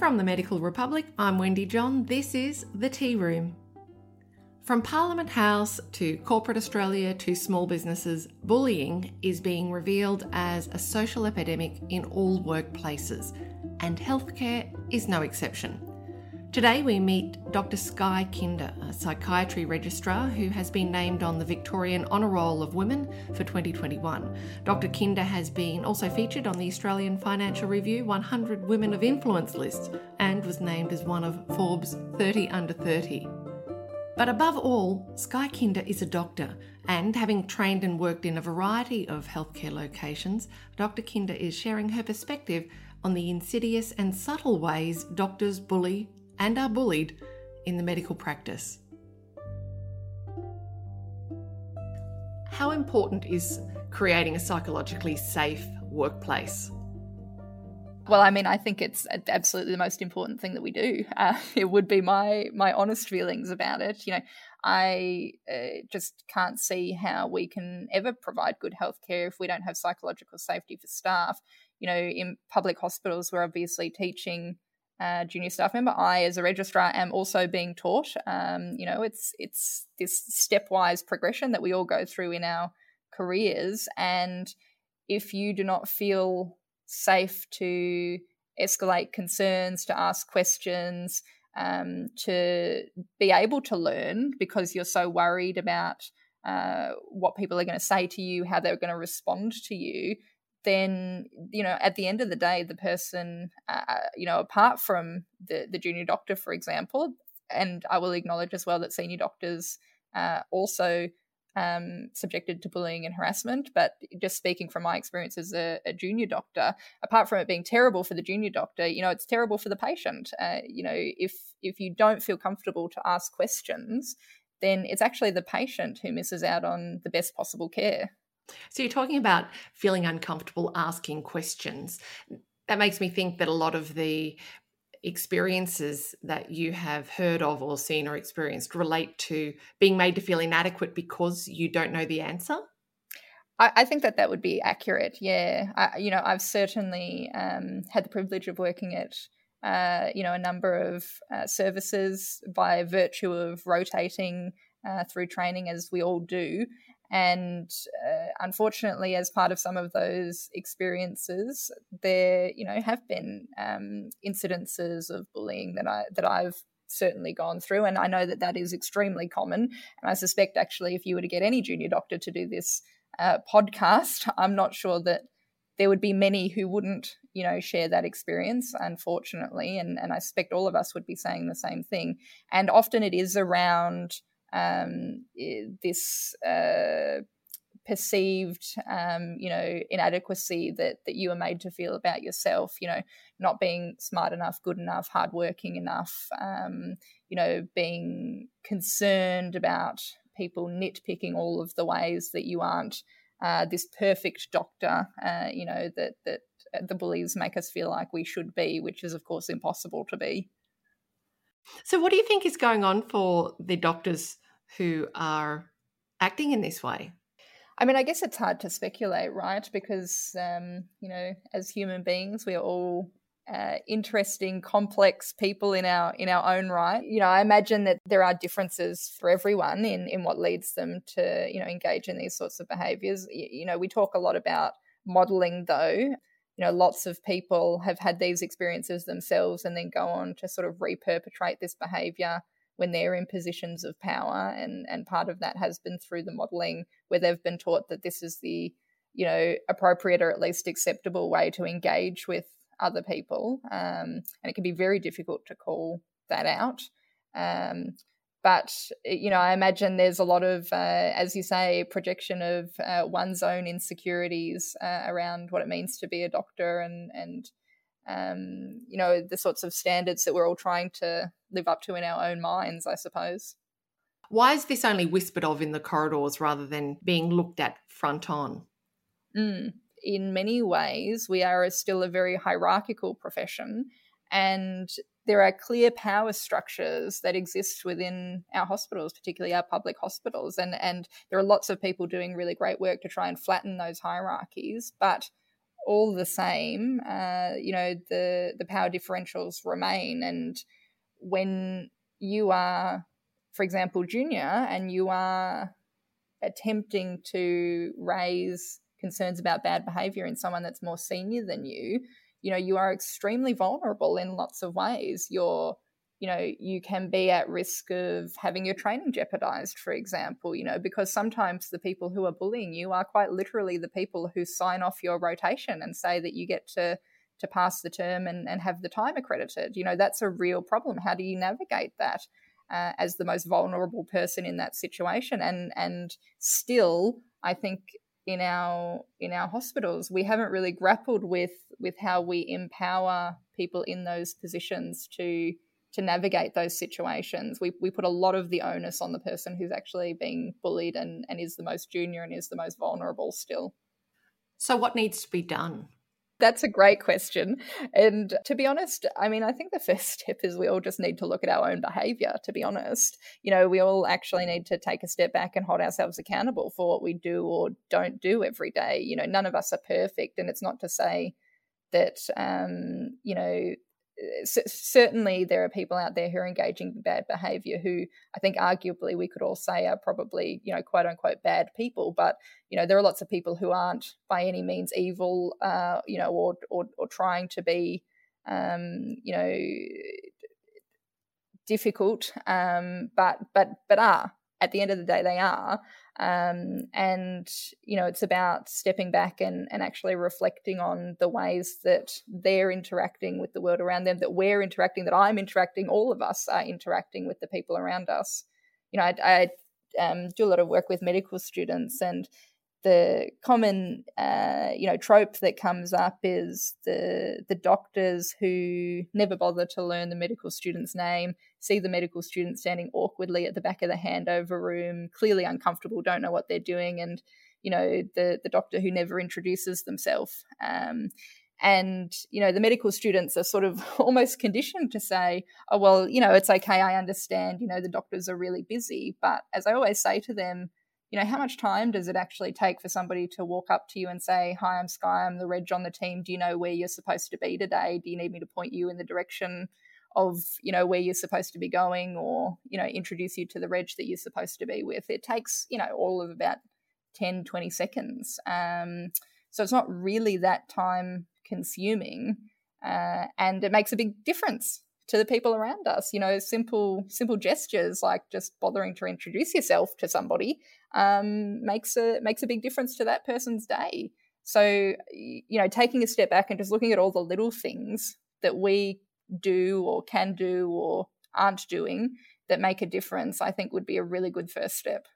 From the Medical Republic, I'm Wendy John. This is The Tea Room. From Parliament House to corporate Australia to small businesses, bullying is being revealed as a social epidemic in all workplaces, and healthcare is no exception. Today we meet Dr. Skye Kinder, a psychiatry registrar who has been named on the Victorian Honour Roll of Women for 2021. Dr. Kinder has been also featured on the Australian Financial Review 100 Women of Influence list and was named as one of Forbes 30 under 30. But above all, Skye Kinder is a doctor, and having trained and worked in a variety of healthcare locations, Dr. Kinder is sharing her perspective on the insidious and subtle ways doctors bully and are bullied in the medical practice. How important is creating a psychologically safe workplace? Well, I mean, I think it's absolutely the most important thing that we do. Uh, it would be my my honest feelings about it. You know, I uh, just can't see how we can ever provide good healthcare if we don't have psychological safety for staff. You know, in public hospitals, we're obviously teaching uh, junior staff member. I, as a registrar, am also being taught. Um, you know, it's it's this stepwise progression that we all go through in our careers, and if you do not feel safe to escalate concerns, to ask questions, um, to be able to learn because you're so worried about uh, what people are going to say to you, how they're going to respond to you, then you know at the end of the day the person uh, uh, you know apart from the the junior doctor for example and i will acknowledge as well that senior doctors uh, also um, subjected to bullying and harassment but just speaking from my experience as a, a, junior doctor apart from it being terrible for the junior doctor you know it's terrible for the patient. Uh, you know if if you don't feel comfortable to ask questions then it's actually the patient who misses out on the best possible care so you're talking about feeling uncomfortable asking questions. That makes me think that a lot of the experiences that you have heard of or seen or experienced relate to being made to feel inadequate because you don't know the answer. I, think that that would be accurate. Yeah, I, you know, I've certainly um, had the privilege of working at uh, you know a number of uh, services by virtue of rotating uh, through training as we all do and uh, unfortunately as part of some of those experiences there you know have been um, incidences of bullying that i that i've certainly gone through. And i know that that is extremely common. And i suspect actually if you were to get any junior doctor to do this uh, podcast i'm not sure that there would be many who wouldn't you know share that experience unfortunately. And and i suspect all of us would be saying the same thing. And often it is around um, this uh, perceived, um, you know, inadequacy that that you are made to feel about yourself. You know, not being smart enough, good enough, hardworking enough. Um, you know, being concerned about people nitpicking all of the ways that you aren't uh, this perfect doctor. Uh, you know that that the bullies make us feel like we should be, which is of course impossible to be. So, what do you think is going on for the doctors who are acting in this way? I mean, I guess it's hard to speculate, right? Because, um, you know, as human beings, we are all uh, interesting, complex people in our in our own right. You know, I imagine that there are differences for everyone in in what leads them to you know engage in these sorts of behaviours. You, you know, we talk a lot about modelling, though. You know, lots of people have had these experiences themselves and then go on to sort of reperpetrate this behaviour when they're in positions of power and and part of that has been through the modeling where they've been taught that this is the you know appropriate or at least acceptable way to engage with other people. Um, and it can be very difficult to call that out. Um, but you know i imagine there's a lot of uh, as you say projection of uh, one's own insecurities uh, around what it means to be a doctor and and um, you know, the sorts of standards that we're all trying to live up to in our own minds, I suppose. Why is this only whispered of in the corridors rather than being looked at front on? Mm. In many ways, we are still a very hierarchical profession, and there are clear power structures that exist within our hospitals, particularly our public hospitals. And, and there are lots of people doing really great work to try and flatten those hierarchies. But all the same, uh, you know, the the power differentials remain, and when you are, for example, junior, and you are attempting to raise concerns about bad behavior in someone that's more senior than you, you know, you are extremely vulnerable in lots of ways. You're you know, you can be at risk of having your training jeopardized, for example, you know, because sometimes the people who are bullying you are quite literally the people who sign off your rotation and say that you get to to pass the term and, and have the time accredited. You know, that's a real problem. How do you navigate that uh, as the most vulnerable person in that situation? And and still, I think in our in our hospitals, we haven't really grappled with with how we empower people in those positions to to navigate those situations. We, we put a lot of the onus on the person who's actually being bullied and, and is the most junior and is the most vulnerable still. So, what needs to be done? That's a great question. And to be honest, I mean, I think the first step is we all just need to look at our own behavior, to be honest. You know, we all actually need to take a step back and hold ourselves accountable for what we do or don't do every day. You know, none of us are perfect. And it's not to say that, um, you know, certainly there are people out there who are engaging in bad behavior who I think arguably we could all say are probably, you know, quote unquote bad people. But, you know, there are lots of people who aren't by any means evil, uh, you know, or, or, or trying to be, um, you know, difficult, um, but, but, but are at the end of the day, they are. Um, and, you know, it's about stepping back and, and actually reflecting on the ways that they're interacting with the world around them, that we're interacting, that I'm interacting, all of us are interacting with the people around us. You know, I, I um, do a lot of work with medical students and the common uh, you know trope that comes up is the the doctors who never bother to learn the medical student's name see the medical student standing awkwardly at the back of the handover room clearly uncomfortable don't know what they're doing and you know the the doctor who never introduces themselves um, and you know the medical students are sort of almost conditioned to say oh well you know it's okay i understand you know the doctors are really busy but as i always say to them you know, how much time does it actually take for somebody to walk up to you and say, Hi, I'm Skye, I'm the reg on the team. Do you know where you're supposed to be today? Do you need me to point you in the direction of, you know, where you're supposed to be going or, you know, introduce you to the reg that you're supposed to be with? It takes, you know, all of about 10, 20 seconds. Um, so it's not really that time consuming. Uh, and it makes a big difference to the people around us you know simple simple gestures like just bothering to introduce yourself to somebody um, makes a makes a big difference to that person's day so you know taking a step back and just looking at all the little things that we do or can do or aren't doing that make a difference i think would be a really good first step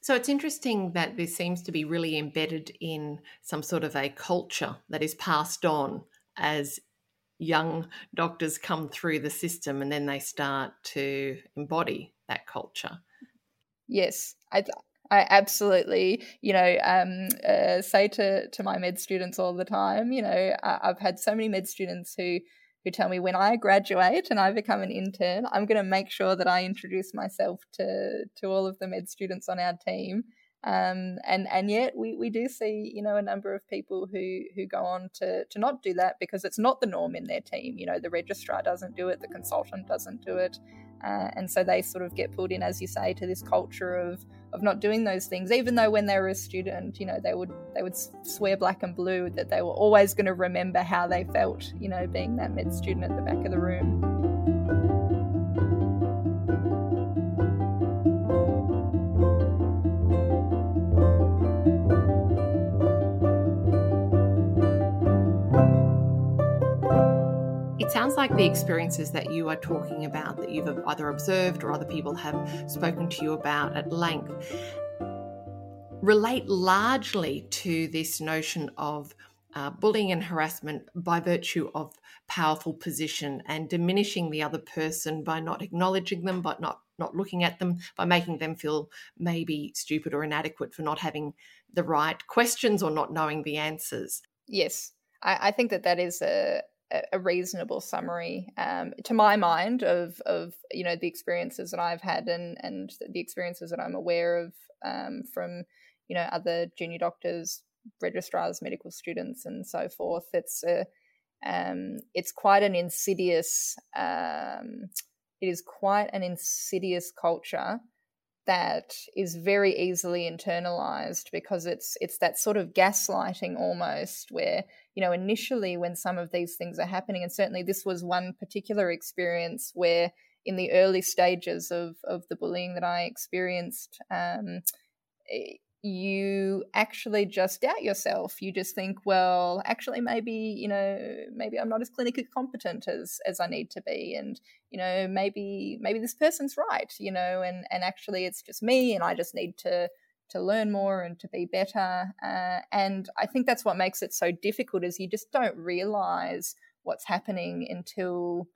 so it's interesting that this seems to be really embedded in some sort of a culture that is passed on as young doctors come through the system and then they start to embody that culture. Yes, I, I absolutely, you know, um, uh, say to to my med students all the time. You know, I've had so many med students who who tell me when I graduate and I become an intern, I'm going to make sure that I introduce myself to to all of the med students on our team um, and and yet we, we do see you know a number of people who who go on to to not do that because it's not the norm in their team. You know the registrar doesn't do it, the consultant doesn't do it, uh, and so they sort of get pulled in, as you say, to this culture of of not doing those things. Even though when they were a student, you know they would they would swear black and blue that they were always going to remember how they felt. You know being that med student at the back of the room. Sounds like the experiences that you are talking about, that you've either observed or other people have spoken to you about at length, relate largely to this notion of uh, bullying and harassment by virtue of powerful position and diminishing the other person by not acknowledging them, but not not looking at them, by making them feel maybe stupid or inadequate for not having the right questions or not knowing the answers. Yes, I, I think that that is a a reasonable summary um, to my mind of of you know the experiences that I've had and and the experiences that I'm aware of um, from you know other junior doctors registrars, medical students, and so forth. It's a um, it's quite an insidious. Um, it is quite an insidious culture that is very easily internalized because it's it's that sort of gaslighting almost where you know initially when some of these things are happening and certainly this was one particular experience where in the early stages of of the bullying that I experienced um, you actually just doubt yourself. You just think well actually maybe you know maybe i'm not as clinically competent as as i need to be and you know maybe maybe this person's right you know and and actually it's just me and i just need to to learn more and to be better uh, and i think that's what makes it so difficult is you just don't realize what's happening until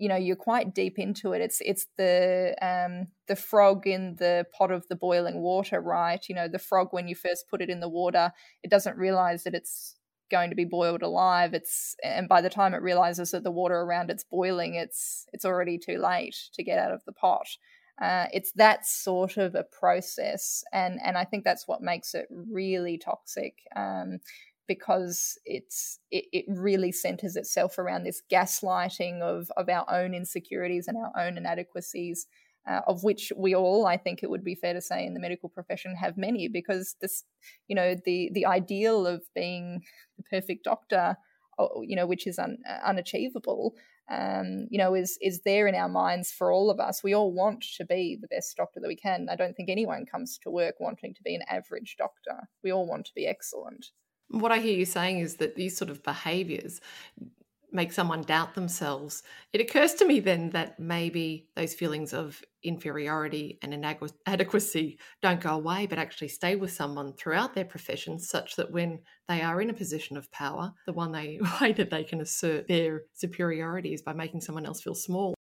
you know you're quite deep into it. It's it's the um the frog in the pot of the boiling water right? You know the frog when you first put it in the water it doesn't realize that it's going to be boiled alive. It's and by the time it realizes that the water around it's boiling it's it's already too late to get out of the pot. Uh, it's that sort of a process and and i think that's what makes it really toxic. Um, because it's it, it really centers itself around this gaslighting of of our own insecurities and our own inadequacies uh, of which we all, I think it would be fair to say, in the medical profession have many, because this, you know, the the ideal of being the perfect doctor, you know, which is un, unachievable, um, you know, is is there in our minds for all of us. We all want to be the best doctor that we can. I don't think anyone comes to work wanting to be an average doctor. We all want to be excellent. What I hear you saying is that these sort of behaviors make someone doubt themselves. It occurs to me then that maybe those feelings of inferiority and inadequacy don't go away, but actually stay with someone throughout their profession, such that when they are in a position of power, the one they, way that they can assert their superiority is by making someone else feel small.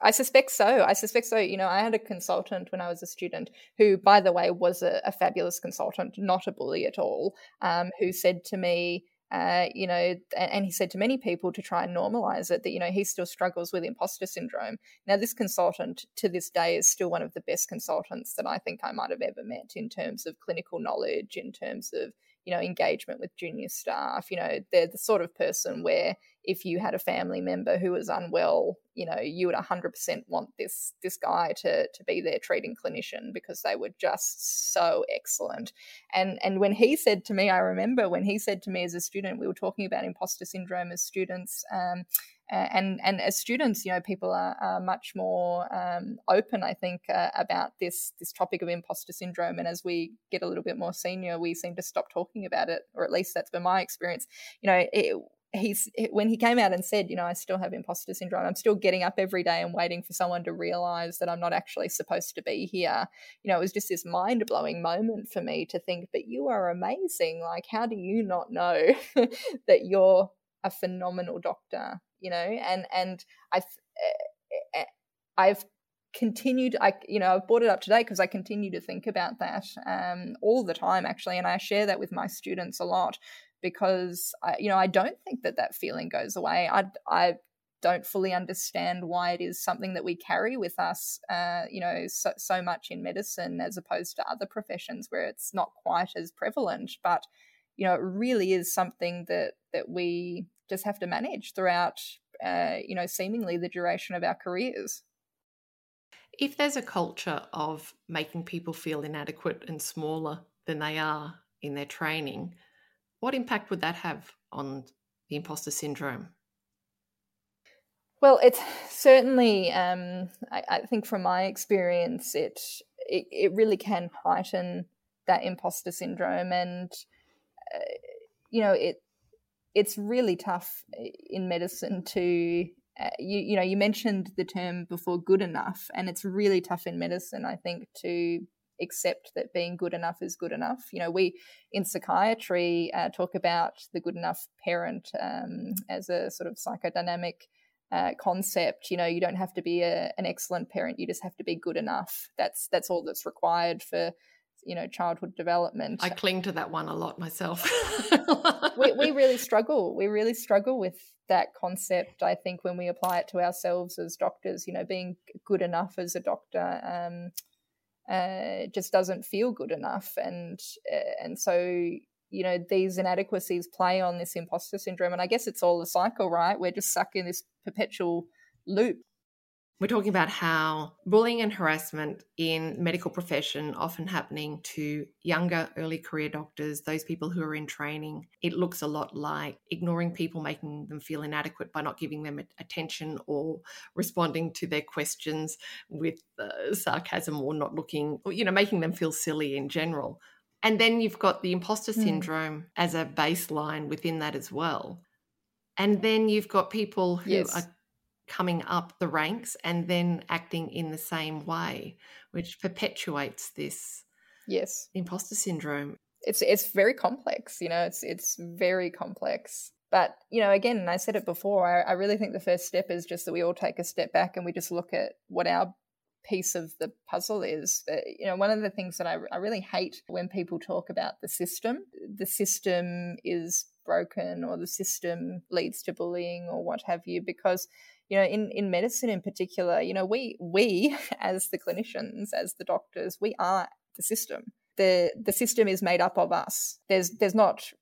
I suspect so. I suspect so. You know, I had a consultant when I was a student who, by the way, was a, a fabulous consultant, not a bully at all, um, who said to me, uh, you know, and he said to many people to try and normalize it that, you know, he still struggles with imposter syndrome. Now, this consultant to this day is still one of the best consultants that I think I might have ever met in terms of clinical knowledge, in terms of, you know, engagement with junior staff. You know, they're the sort of person where if you had a family member who was unwell, you know, you would 100% want this this guy to to be their treating clinician because they were just so excellent. And and when he said to me, I remember when he said to me as a student, we were talking about imposter syndrome as students. Um, and and as students, you know, people are, are much more um, open, I think, uh, about this this topic of imposter syndrome. And as we get a little bit more senior, we seem to stop talking about it, or at least that's been my experience. You know, it, he's when he came out and said, you know, I still have imposter syndrome. I'm still getting up every day and waiting for someone to realize that I'm not actually supposed to be here. You know, it was just this mind blowing moment for me to think, but you are amazing. Like, how do you not know that you're a phenomenal doctor? You know, and and I, eh, eh, I've continued i you know i've brought it up today because i continue to think about that um, all the time actually and i share that with my students a lot because I, you know I don't think that that feeling goes away. I I don't fully understand why it is something that we carry with us, uh, you know, so, so much in medicine as opposed to other professions where it's not quite as prevalent. But you know, it really is something that that we just have to manage throughout, uh, you know, seemingly the duration of our careers. If there's a culture of making people feel inadequate and smaller than they are in their training, what impact would that have on the imposter syndrome? Well, it's certainly, um, I, I, think from my experience, it, it, it really can heighten that imposter syndrome, and uh, you know it it's really tough in medicine to uh, you you know you mentioned the term before good enough, and it's really tough in medicine, I think, to accept that being good enough is good enough. You know, we in psychiatry uh, talk about the good enough parent um, as a sort of psychodynamic uh, concept. You know, you don't have to be a, an excellent parent; you just have to be good enough. That's that's all that's required for you know childhood development. I cling to that one a lot myself. we, we really struggle. We really struggle with that concept. I think when we apply it to ourselves as doctors, you know, being good enough as a doctor. Um, uh, just doesn't feel good enough, and uh, and so you you know, these inadequacies play on this imposter syndrome. And I guess it's all a cycle, right? We're just stuck in this perpetual loop. We're talking about how bullying and harassment in medical profession often happening to younger early career doctors, those people who are in training. It looks a lot like ignoring people, making them feel inadequate by not giving them attention or responding to their questions with uh, sarcasm or not looking, or, you know, making them feel silly in general. And then you've got the imposter mm. syndrome as a baseline within that as well. And then you've got people who yes. are coming up the ranks and then acting in the same way, which perpetuates this yes imposter syndrome. It's it's very complex, you know. It's it's very complex. But you know, again, I said it before. I, I really think the first step is just that we all take a step back and we just look at what our piece of the puzzle is. You know, one of the things that I, I really hate when people talk about the system. The system is broken, or the system leads to bullying, or what have you, because you know in in medicine in particular you know we we as the clinicians as the doctors we are the system. The the system is made up of us. There's there's not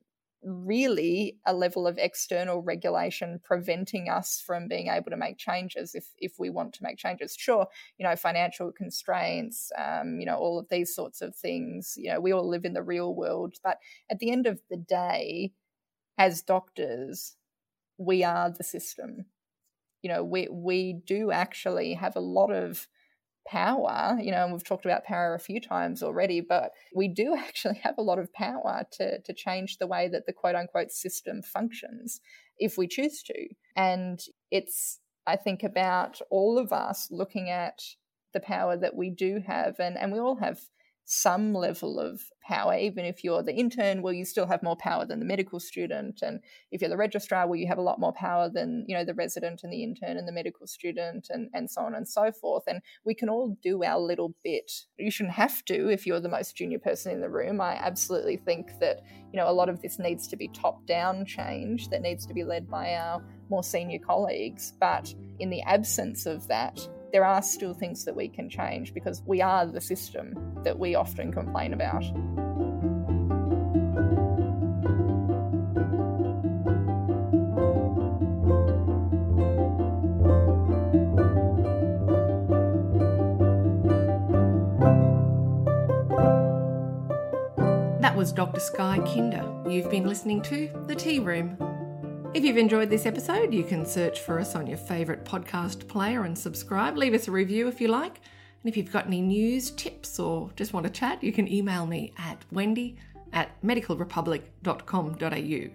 really a level of external regulation preventing us from being able to make changes if if we want to make changes. Sure you know financial constraints um, you know all of these sorts of things you know we all live in the real world but at the end of the day as doctors we are the system you know we we do actually have a lot of power you know and we've talked about power a few times already but we do actually have a lot of power to to change the way that the quote unquote system functions if we choose to. And it's i think about all of us looking at the power that we do have and and we all have some level of power. Even if you're the intern, well, you still have more power than the medical student. And if you're the registrar, well, you have a lot more power than, you know, the resident and the intern and the medical student and, and so on and so forth. And we can all do our little bit. You shouldn't have to if you're the most junior person in the room. I absolutely think that, you know, a lot of this needs to be top down change that needs to be led by our more senior colleagues. But in the absence of that, there are still things that we can change because we are the system that we often complain about. That was Dr. Skye Kinder. You've been listening to The Tea Room. If you've enjoyed this episode, you can search for us on your favourite podcast player and subscribe. Leave us a review if you like. And if you've got any news, tips, or just want to chat, you can email me at wendy at medicalrepublic.com.au.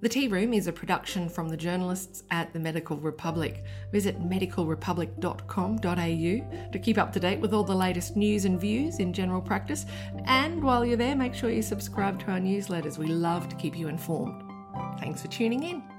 The Tea Room is a production from the journalists at the Medical Republic. Visit medicalrepublic.com.au to keep up to date with all the latest news and views in general practice. And while you're there, make sure you subscribe to our newsletters. We love to keep you informed. Thanks for tuning in.